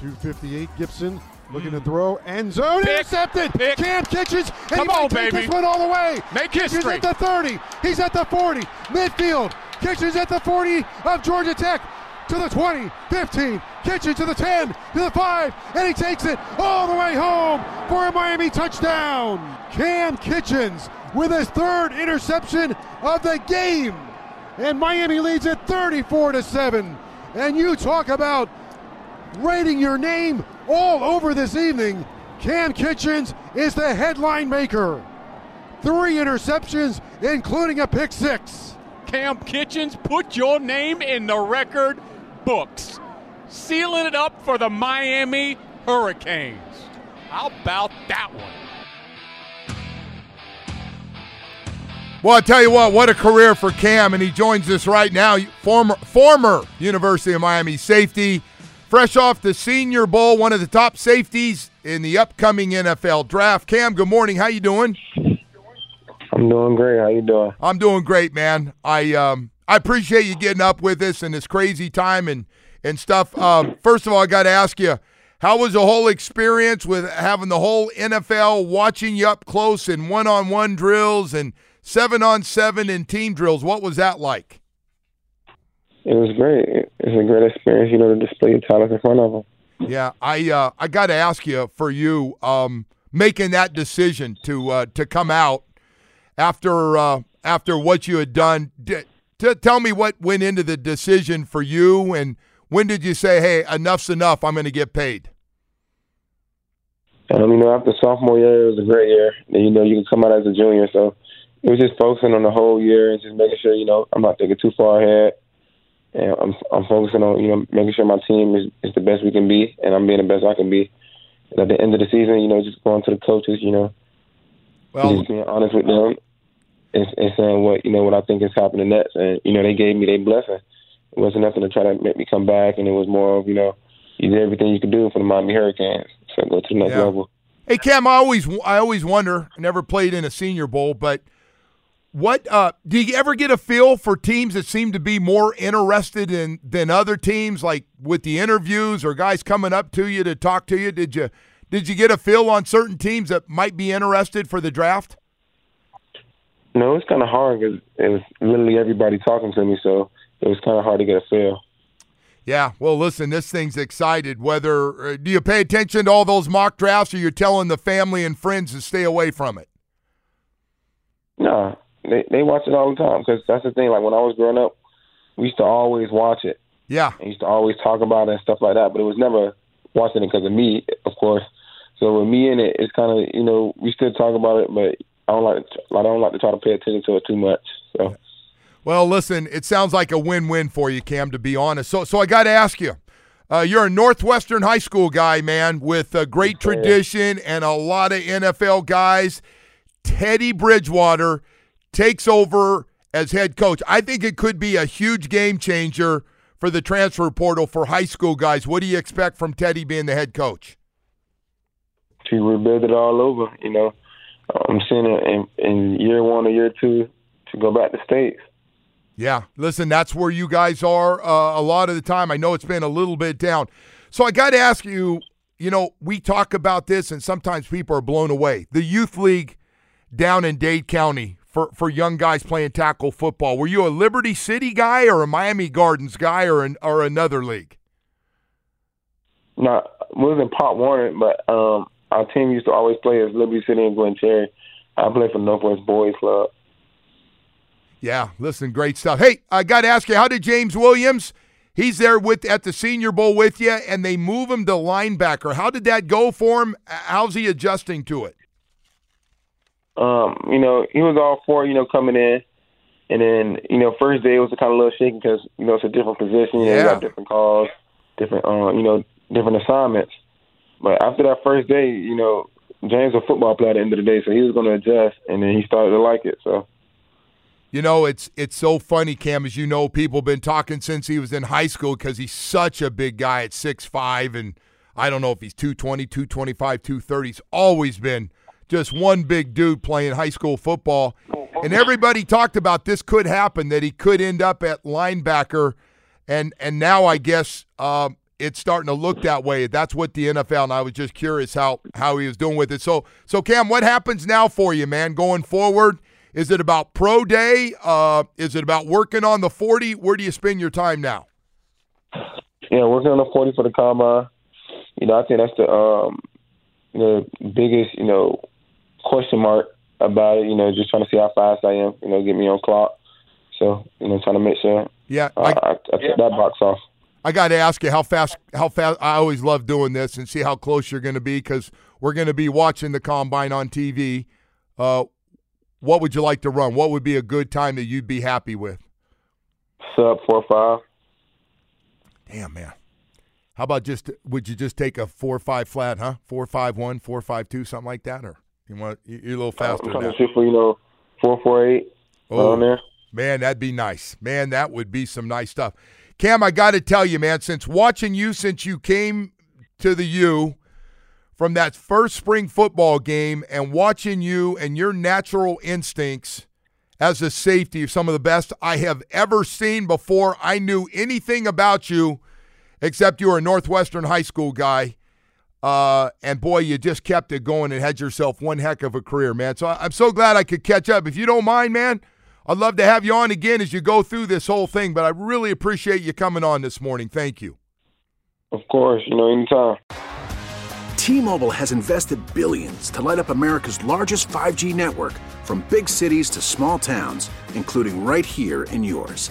258 Gibson looking to hmm. throw end zone Pick. intercepted. Pick. Kam Kinchens. And Come he on, baby. This one all the way. Make Kinchens history. at the 30. He's at the 40. Midfield. Kinchens at the 40 of Georgia Tech. To the 20, 15, Kinchens to the 10, to the 5, and he takes it all the way home for a Miami touchdown. Kam Kinchens with his third interception of the game. And Miami leads it 34 to 7. And you talk about writing your name all over this evening. Kam Kinchens is the headline maker. Three interceptions, including a pick six. Kam Kinchens, put your name in the record books. Sealing it up for the Miami Hurricanes. How about that one? Well, I tell you what, what a career for Kam, and he joins us right now. Former former University of Miami safety, fresh off the Senior Bowl, one of the top safeties in the upcoming NFL draft. Kam, good morning. How you doing? I'm doing great. How you doing? I'm doing great, man. I um I appreciate you getting up with us in this crazy time and and stuff. Um, first of all, I got to ask you, how was the whole experience with having the whole NFL watching you up close in one-on-one drills and seven-on-seven and team drills? What was that like? It was great. It's a great experience, you know, to display your talent in front of them. Yeah, I uh, I got to ask you for you um, making that decision to uh, to come out after uh, after what you had done. D- t- tell me what went into the decision for you, and when did you say, "Hey, enough's enough. I'm going to get paid." Um, you know, after sophomore year, it was a great year. And, you know, you can come out as a junior, so it was just focusing on the whole year and just making sure, you know, I'm not thinking too far ahead. And I'm I'm focusing on, you know, making sure my team is, is the best we can be, and I'm being the best I can be. And at the end of the season, you know, just going to the coaches, you know, Well, just being honest with them and, and saying what you know what I think is happening next. And you know, they gave me their blessing. It wasn't nothing to try to make me come back, and it was more of you know, you did everything you could do for the Miami Hurricanes. So go to the next Yeah. level. Hey Kam, I always I always wonder. I never played in a Senior Bowl, but what uh, do you ever get a feel for teams that seem to be more interested in than other teams, like with the interviews or guys coming up to you to talk to you? Did you did you get a feel on certain teams that might be interested for the draft? No, it's kind of hard because it was literally everybody talking to me, so it was kind of hard to get a feel. Yeah. Well, listen, this thing's excited. Whether uh, do you pay attention to all those mock drafts, or you're telling the family and friends to stay away from it? No, they they watch it all the time because that's the thing. Like when I was growing up, we used to always watch it. Yeah. and used to always talk about it and stuff like that. But it was never watching it because of me, of course. So with me in it, it's kind of you know we still talk about it, but I don't like to, I don't like to try to pay attention to it too much. So Well, listen, it sounds like a win-win for you, Kam. To be honest, so so I got to ask you. Uh, you're a Northwestern high school guy, man, with a great tradition and a lot of NFL guys. Teddy Bridgewater takes over as head coach. I think it could be a huge game changer for the transfer portal for high school guys. What do you expect from Teddy being the head coach? to rebuild it all over, you know, I'm seeing it in, in year one or year two to go back to states. Yeah, listen, that's where you guys are uh, a lot of the time. I know it's been a little bit down. So I got to ask you, you know, we talk about this and sometimes people are blown away. The youth league down in Dade County for, for young guys playing tackle football. Were you a Liberty City guy or a Miami Gardens guy or an, or another league? not wasn't Pop Warner, but um, our team used to always play as Liberty City and Gwen Cherry. I played for Northwest Boys Club. Yeah, listen, great stuff. Hey, I got to ask you, how did James Williams? He's there with at the Senior Bowl with you, and they move him to linebacker. How did that go for him? How's he adjusting to it? Um, you know, he was all for you know coming in, and then you know first day it was kind of a little shaky because you know it's a different position. You know, Yeah. you got different calls, different uh, you know different assignments. But after that first day, you know, James was a football player at the end of the day, so he was going to adjust, and then he started to like it. So. You know, it's it's so funny, Kam. As you know, people have been talking since he was in high school because he's such a big guy at 6'5", and I don't know if he's 220, 225, 230. He's always been just one big dude playing high school football. And everybody talked about this could happen, that he could end up at linebacker. And and now I guess um, it's starting to look that way. That's what the NFL, and I was just curious how, how he was doing with it. So, so Kam, what happens now for you, man, going forward? Is it about pro day? Uh, is it about working on the 40? Where do you spend your time now? Yeah, working on the forty for the combine. You know, I think that's the um the biggest, you know, question mark about it, you know, just trying to see how fast I am, you know, get me on clock. So, you know, trying to make sure Yeah, I, I, I took that box off. I got to ask you how fast. How fast? I always love doing this and see how close you're going to be because we're going to be watching the combine on TV. Uh, what would you like to run? What would be a good time that you'd be happy with? Sub four five. Damn man, how about just would you just take a four five flat, huh? Four five one, four five two, something like that, or you want you're a little faster I'm trying to shoot for, you know, four four eight Oh. on there. Man, that'd be nice. Man, that would be some nice stuff. Kam, I got to tell you, man, since watching you since you came to the U from that first spring football game and watching you and your natural instincts as a safety, some of the best I have ever seen before I knew anything about you except you were a Northwestern high school guy. Uh, and boy, you just kept it going and had yourself one heck of a career, man. So I- I'm so glad I could catch up. If you don't mind, man, I'd love to have you on again as you go through this whole thing. But I really appreciate you coming on this morning. Thank you. Of course, you know, anytime. T-Mobile has invested billions to light up America's largest 5G network from big cities to small towns, including right here in yours.